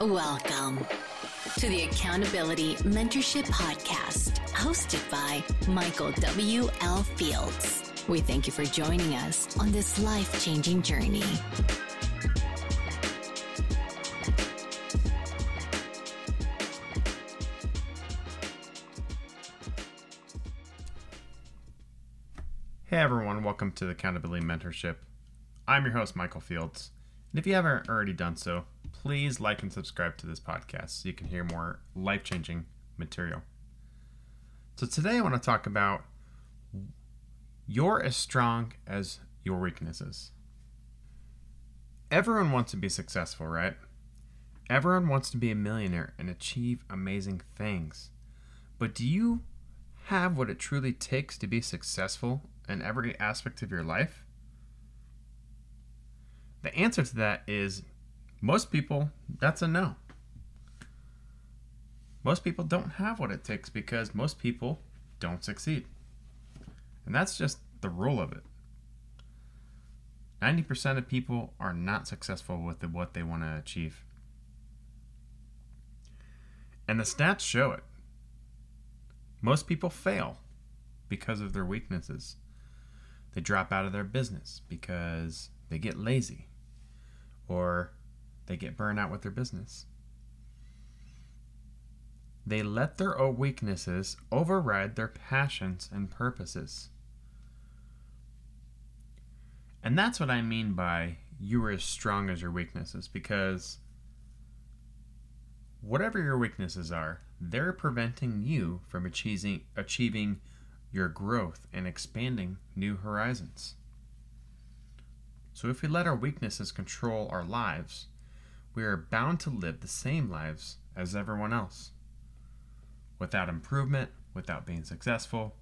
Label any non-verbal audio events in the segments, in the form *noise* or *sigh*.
Welcome to the Accountability Mentorship Podcast, hosted by Michael W. L. Fields. We thank you for joining us on this life changing journey. Hey everyone, welcome to the Accountability Mentorship. I'm your host, Michael Fields. And if you haven't already done so, please like and subscribe to this podcast so you can hear more life changing material. So, today I want to talk about you're as strong as your weaknesses. Everyone wants to be successful, right? Everyone wants to be a millionaire and achieve amazing things. But do you have what it truly takes to be successful in every aspect of your life? The answer to that is most people, that's a no. Most people don't have what it takes because most people don't succeed. And that's just the rule of it. 90% of people are not successful with what they want to achieve. And the stats show it. Most people fail because of their weaknesses. They drop out of their business because they get lazy or they get burned out with their business. They let their weaknesses override their passions and purposes. And that's what I mean by you are as strong as your weaknesses because whatever your weaknesses are, they're preventing you from achieving achieving your growth and expanding new horizons. So if we let our weaknesses control our lives, we are bound to live the same lives as everyone else. Without improvement, without being successful,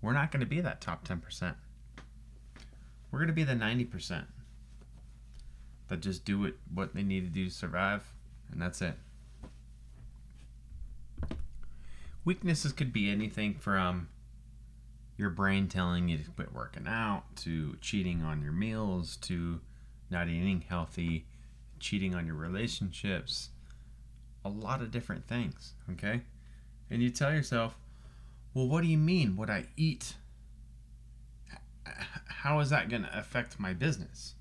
we're not going to be that top 10%. We're going to be the 90% that just do it, what they need to do to survive, and that's it. Weaknesses could be anything from your brain telling you to quit working out to cheating on your meals to not eating healthy, cheating on your relationships, a lot of different things, okay? And you tell yourself, well, what do you mean? What I eat how is that going to affect my business?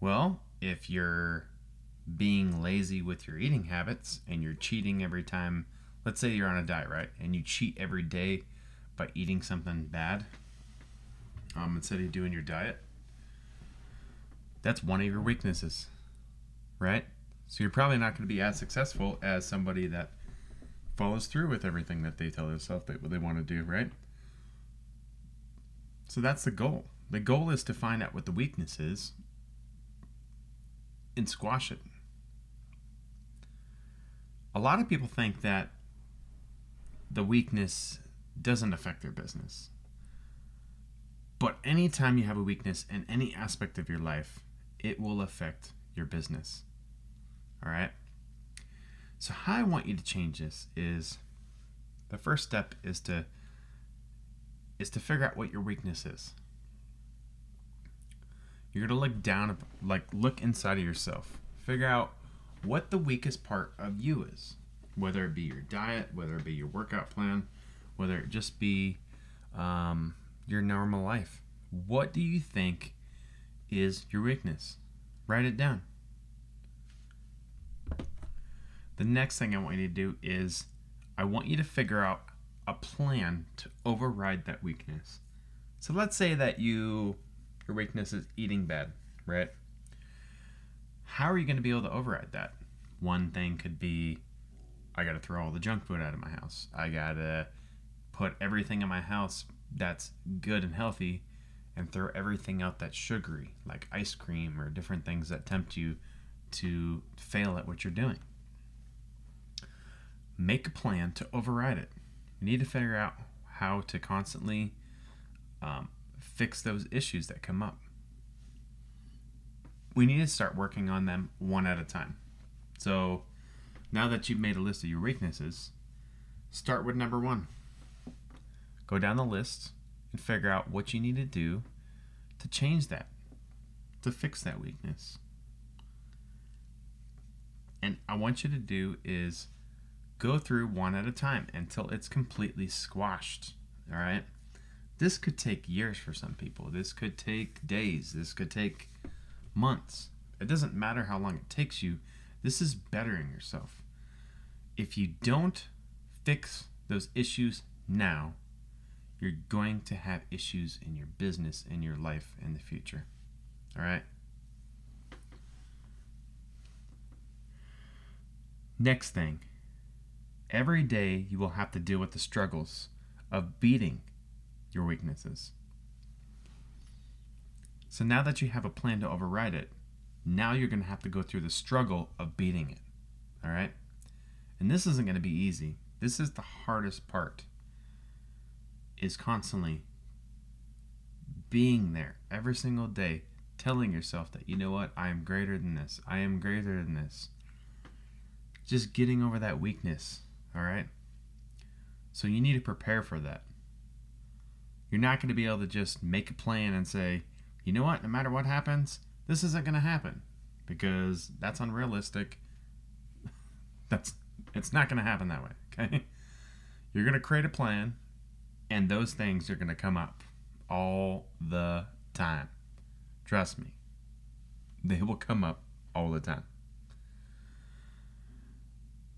Well, if you're being lazy with your eating habits and you're cheating every time, let's say you're on a diet, right? And you cheat every day by eating something bad um, instead of doing your diet, that's one of your weaknesses, right? So you're probably not going to be as successful as somebody that follows through with everything that they tell themselves they, they want to do, right? So that's the goal. The goal is to find out what the weakness is and squash it. A lot of people think that the weakness doesn't affect their business. But anytime you have a weakness in any aspect of your life, it will affect your business. All right? So, how I want you to change this is the first step is to is to figure out what your weakness is. You're going to look down, like look inside of yourself. Figure out what the weakest part of you is. Whether it be your diet, whether it be your workout plan, whether it just be um, your normal life. What do you think is your weakness? Write it down. The next thing I want you to do is I want you to figure out a plan to override that weakness. So let's say that you your weakness is eating bad, right? How are you going to be able to override that? One thing could be I got to throw all the junk food out of my house. I got to put everything in my house that's good and healthy and throw everything out that's sugary, like ice cream or different things that tempt you to fail at what you're doing. Make a plan to override it. You need to figure out how to constantly um, fix those issues that come up. We need to start working on them one at a time. So now that you've made a list of your weaknesses, start with number one. Go down the list and figure out what you need to do to change that, to fix that weakness. And I want you to do is go through one at a time until it's completely squashed. All right? This could take years for some people. This could take days. This could take months. It doesn't matter how long it takes you. This is bettering yourself. If you don't fix those issues now, you're going to have issues in your business, in your life, in the future. All right? Next thing, every day you will have to deal with the struggles of beating your weaknesses. So now that you have a plan to override it, now you're going to have to go through the struggle of beating it. All right? And this isn't going to be easy. This is the hardest part. Is constantly being there every single day, telling yourself that, you know what, I am greater than this. I am greater than this. Just getting over that weakness, all right? So you need to prepare for that. You're not going to be able to just make a plan and say, you know what, no matter what happens, this isn't going to happen because that's unrealistic. *laughs* That's it's not going to happen that way, okay? *laughs* You're going to create a plan and those things are going to come up all the time. Trust me. They will come up all the time.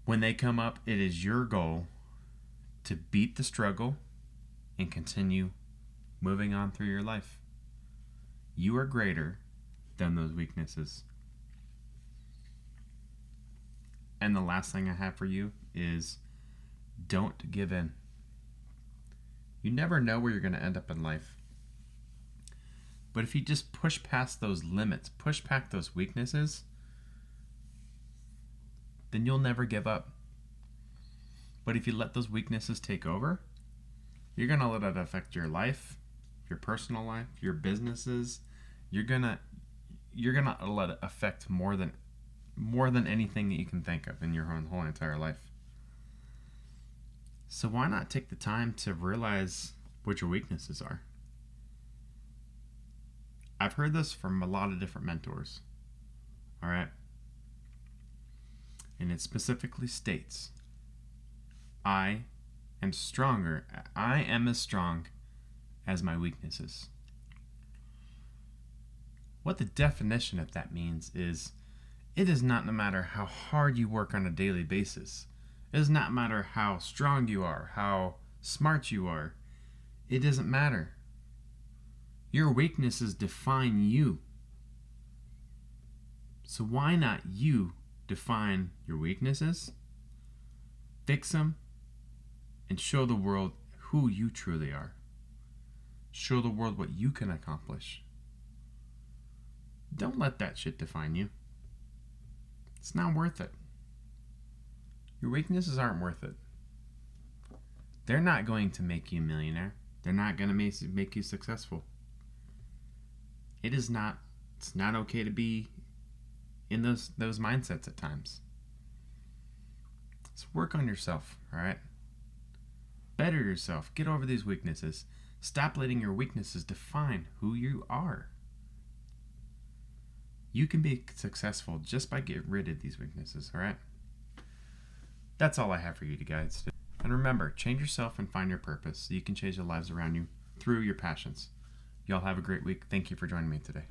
When they come up, it is your goal to beat the struggle and continue moving on through your life. You are greater than those weaknesses. And the last thing I have for you is don't give in. You never know where you're going to end up in life. But if you just push past those limits, push past those weaknesses, then you'll never give up. But if you let those weaknesses take over, you're going to let it affect your life, your personal life, your businesses. You're going to you're going to let it affect more than more than anything that you can think of in your own whole entire life. So why not take the time to realize what your weaknesses are? I've heard this from a lot of different mentors. All right? And it specifically states I am stronger. I am as strong as my weaknesses. What the definition of that means is it does not matter how hard you work on a daily basis. It does not matter how strong you are, how smart you are. It doesn't matter. Your weaknesses define you. So why not you define your weaknesses, fix them, and show the world who you truly are? Show the world what you can accomplish. Don't let that shit define you. It's not worth it. Your weaknesses aren't worth it. They're not going to make you a millionaire. They're not going to make you successful. It is not it's not okay to be in those those mindsets at times. So work on yourself, all right? Better yourself. Get over these weaknesses. Stop letting your weaknesses define who you are. You can be successful just by getting rid of these weaknesses, all right? That's all I have for you guys. And remember, change yourself and find your purpose so you can change the lives around you through your passions. Y'all have a great week. Thank you for joining me today.